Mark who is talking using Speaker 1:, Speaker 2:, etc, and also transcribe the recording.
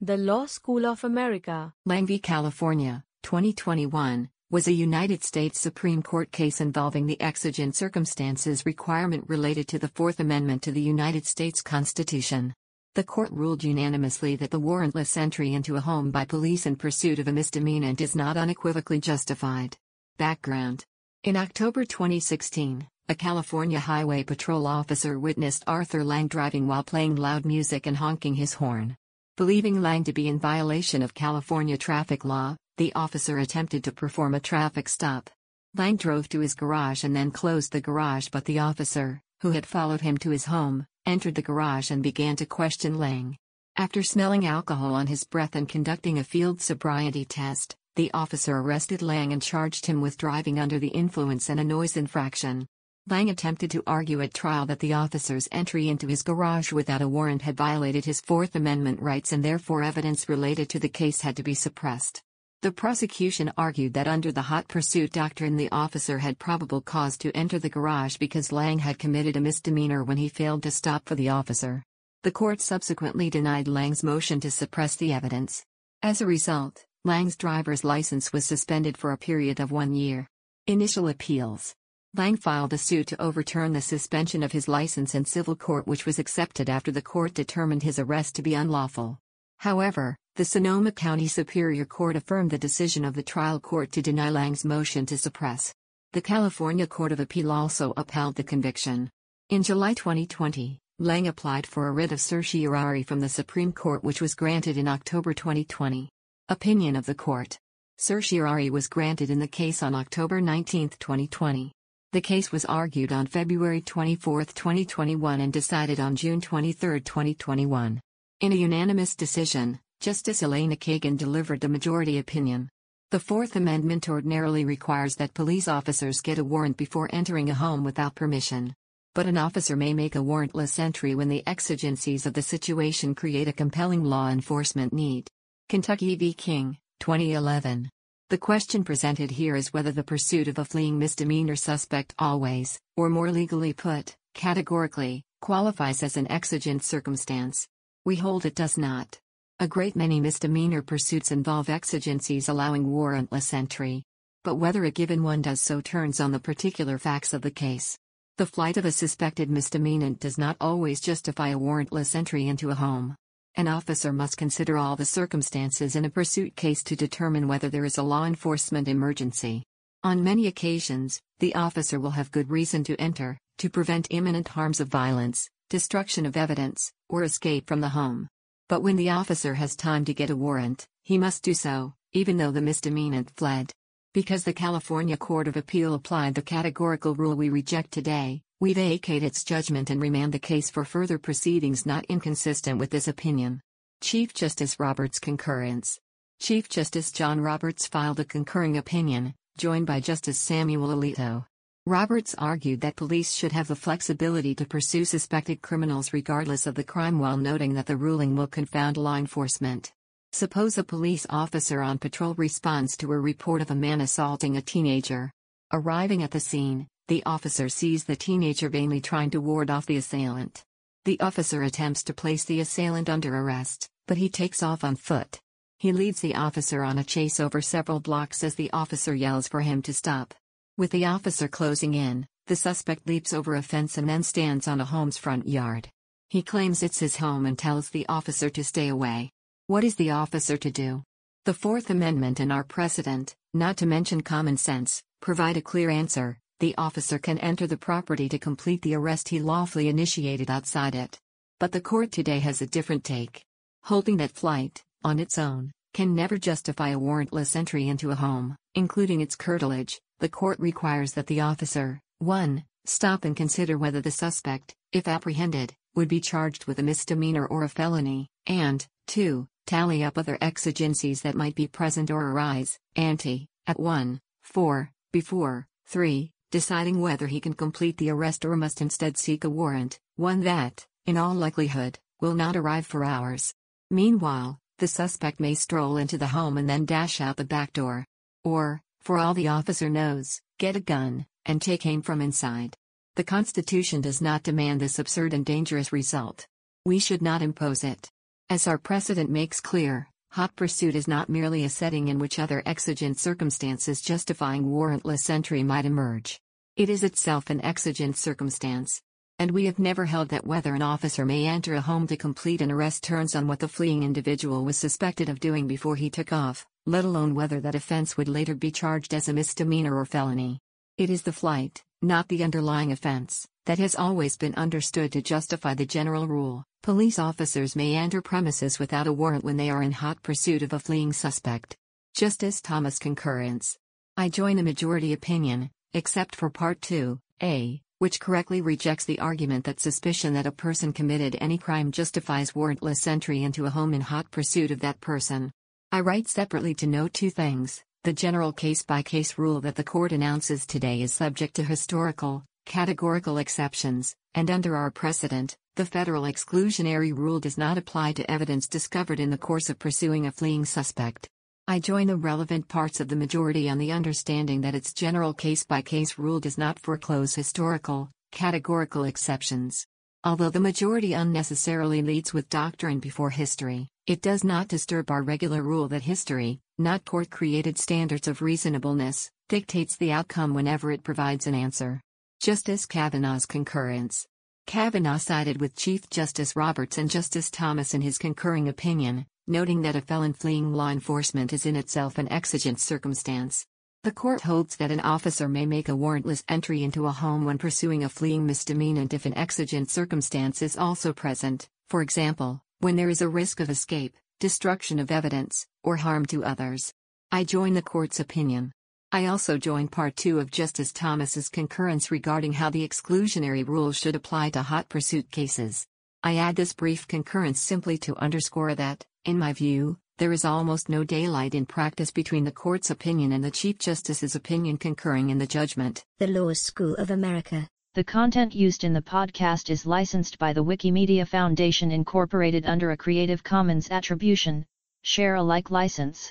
Speaker 1: The Law School of America.
Speaker 2: Lange v. California, 2021, was a United States Supreme Court case involving the exigent circumstances requirement related to the Fourth Amendment to the United States Constitution. The court ruled unanimously that the warrantless entry into a home by police in pursuit of a misdemeanant is not unequivocally justified. Background In October 2016, a California Highway Patrol officer witnessed Arthur Lange driving while playing loud music and honking his horn. Believing Lange to be in violation of California traffic law, the officer attempted to perform a traffic stop. Lange drove to his garage and then closed the garage, but the officer, who had followed him to his home, entered the garage and began to question Lange. After smelling alcohol on his breath and conducting a field sobriety test, the officer arrested Lange and charged him with driving under the influence and a noise infraction. Lange attempted to argue at trial that the officer's entry into his garage without a warrant had violated his Fourth Amendment rights and therefore evidence related to the case had to be suppressed. The prosecution argued that under the hot pursuit doctrine, the officer had probable cause to enter the garage because Lange had committed a misdemeanor when he failed to stop for the officer. The court subsequently denied Lange's motion to suppress the evidence. As a result, Lange's driver's license was suspended for a period of one year. Initial appeals Lange filed a suit to overturn the suspension of his license in civil court, which was accepted after the court determined his arrest to be unlawful. However, the Sonoma County Superior Court affirmed the decision of the trial court to deny Lange's motion to suppress. The California Court of Appeal also upheld the conviction. In July 2020, Lange applied for a writ of certiorari from the Supreme Court, which was granted in October 2020. Opinion of the court Certiorari was granted in the case on October 19, 2020. The case was argued on February 24, 2021 and decided on June 23, 2021. In a unanimous decision, Justice Elena Kagan delivered the majority opinion. The Fourth Amendment ordinarily requires that police officers get a warrant before entering a home without permission. But an officer may make a warrantless entry when the exigencies of the situation create a compelling law enforcement need. Kentucky v. King, 2011. The question presented here is whether the pursuit of a fleeing misdemeanor suspect always, or more legally put, categorically, qualifies as an exigent circumstance. We hold it does not. A great many misdemeanor pursuits involve exigencies allowing warrantless entry. But whether a given one does so turns on the particular facts of the case. The flight of a suspected misdemeanant does not always justify a warrantless entry into a home. An officer must consider all the circumstances in a pursuit case to determine whether there is a law enforcement emergency. On many occasions, the officer will have good reason to enter, to prevent imminent harms of violence, destruction of evidence, or escape from the home. But when the officer has time to get a warrant, he must do so, even though the misdemeanant fled. Because the California Court of Appeal applied the categorical rule we reject today, we vacate its judgment and remand the case for further proceedings not inconsistent with this opinion. Chief Justice Roberts' concurrence. Chief Justice John Roberts filed a concurring opinion, joined by Justice Samuel Alito. Roberts argued that police should have the flexibility to pursue suspected criminals regardless of the crime while noting that the ruling will confound law enforcement. Suppose a police officer on patrol responds to a report of a man assaulting a teenager. Arriving at the scene, the officer sees the teenager vainly trying to ward off the assailant. The officer attempts to place the assailant under arrest, but he takes off on foot. He leads the officer on a chase over several blocks as the officer yells for him to stop. With the officer closing in, the suspect leaps over a fence and then stands on a home's front yard. He claims it's his home and tells the officer to stay away. What is the officer to do? The Fourth Amendment and our precedent, not to mention common sense, provide a clear answer the officer can enter the property to complete the arrest he lawfully initiated outside it. But the court today has a different take. Holding that flight, on its own, can never justify a warrantless entry into a home, including its curtilage, the court requires that the officer, 1. Stop and consider whether the suspect, if apprehended, would be charged with a misdemeanor or a felony, and, 2. Tally up other exigencies that might be present or arise, ante, at 1. 4. Before, 3 deciding whether he can complete the arrest or must instead seek a warrant, one that, in all likelihood, will not arrive for hours. Meanwhile, the suspect may stroll into the home and then dash out the back door. Or, for all the officer knows, get a gun and take aim from inside. The Constitution does not demand this absurd and dangerous result. We should not impose it. As our precedent makes clear, hot pursuit is not merely a setting in which other exigent circumstances justifying warrantless entry might emerge. It is itself an exigent circumstance. And we have never held that whether an officer may enter a home to complete an arrest turns on what the fleeing individual was suspected of doing before he took off, let alone whether that offense would later be charged as a misdemeanor or felony. It is the flight, not the underlying offense, that has always been understood to justify the general rule. Police officers may enter premises without a warrant when they are in hot pursuit of a fleeing suspect. Justice Thomas concurrence. I join the majority opinion, except for Part 2, A, which correctly rejects the argument that suspicion that a person committed any crime justifies warrantless entry into a home in hot pursuit of that person. I write separately to note two things. The general case by case rule that the court announces today is subject to historical, categorical exceptions, and under our precedent, the federal exclusionary rule does not apply to evidence discovered in the course of pursuing a fleeing suspect. I join the relevant parts of the majority on the understanding that its general case by case rule does not foreclose historical, categorical exceptions. Although the majority unnecessarily leads with doctrine before history, it does not disturb our regular rule that history, not court created standards of reasonableness, dictates the outcome whenever it provides an answer. Justice Kavanaugh's concurrence. Kavanaugh sided with Chief Justice Roberts and Justice Thomas in his concurring opinion, noting that a felon fleeing law enforcement is in itself an exigent circumstance. The court holds that an officer may make a warrantless entry into a home when pursuing a fleeing misdemeanant if an exigent circumstance is also present, for example, when there is a risk of escape, destruction of evidence, or harm to others. I join the court's opinion. I also join Part 2 of Justice Thomas's concurrence regarding how the exclusionary rule should apply to hot pursuit cases. I add this brief concurrence simply to underscore that, in my view, there is almost no daylight in practice between the court's opinion and the Chief Justice's opinion concurring in the judgment.
Speaker 1: The Law School of America.
Speaker 3: The content used in the podcast is licensed by the Wikimedia Foundation Incorporated under a Creative Commons Attribution, Share Alike license.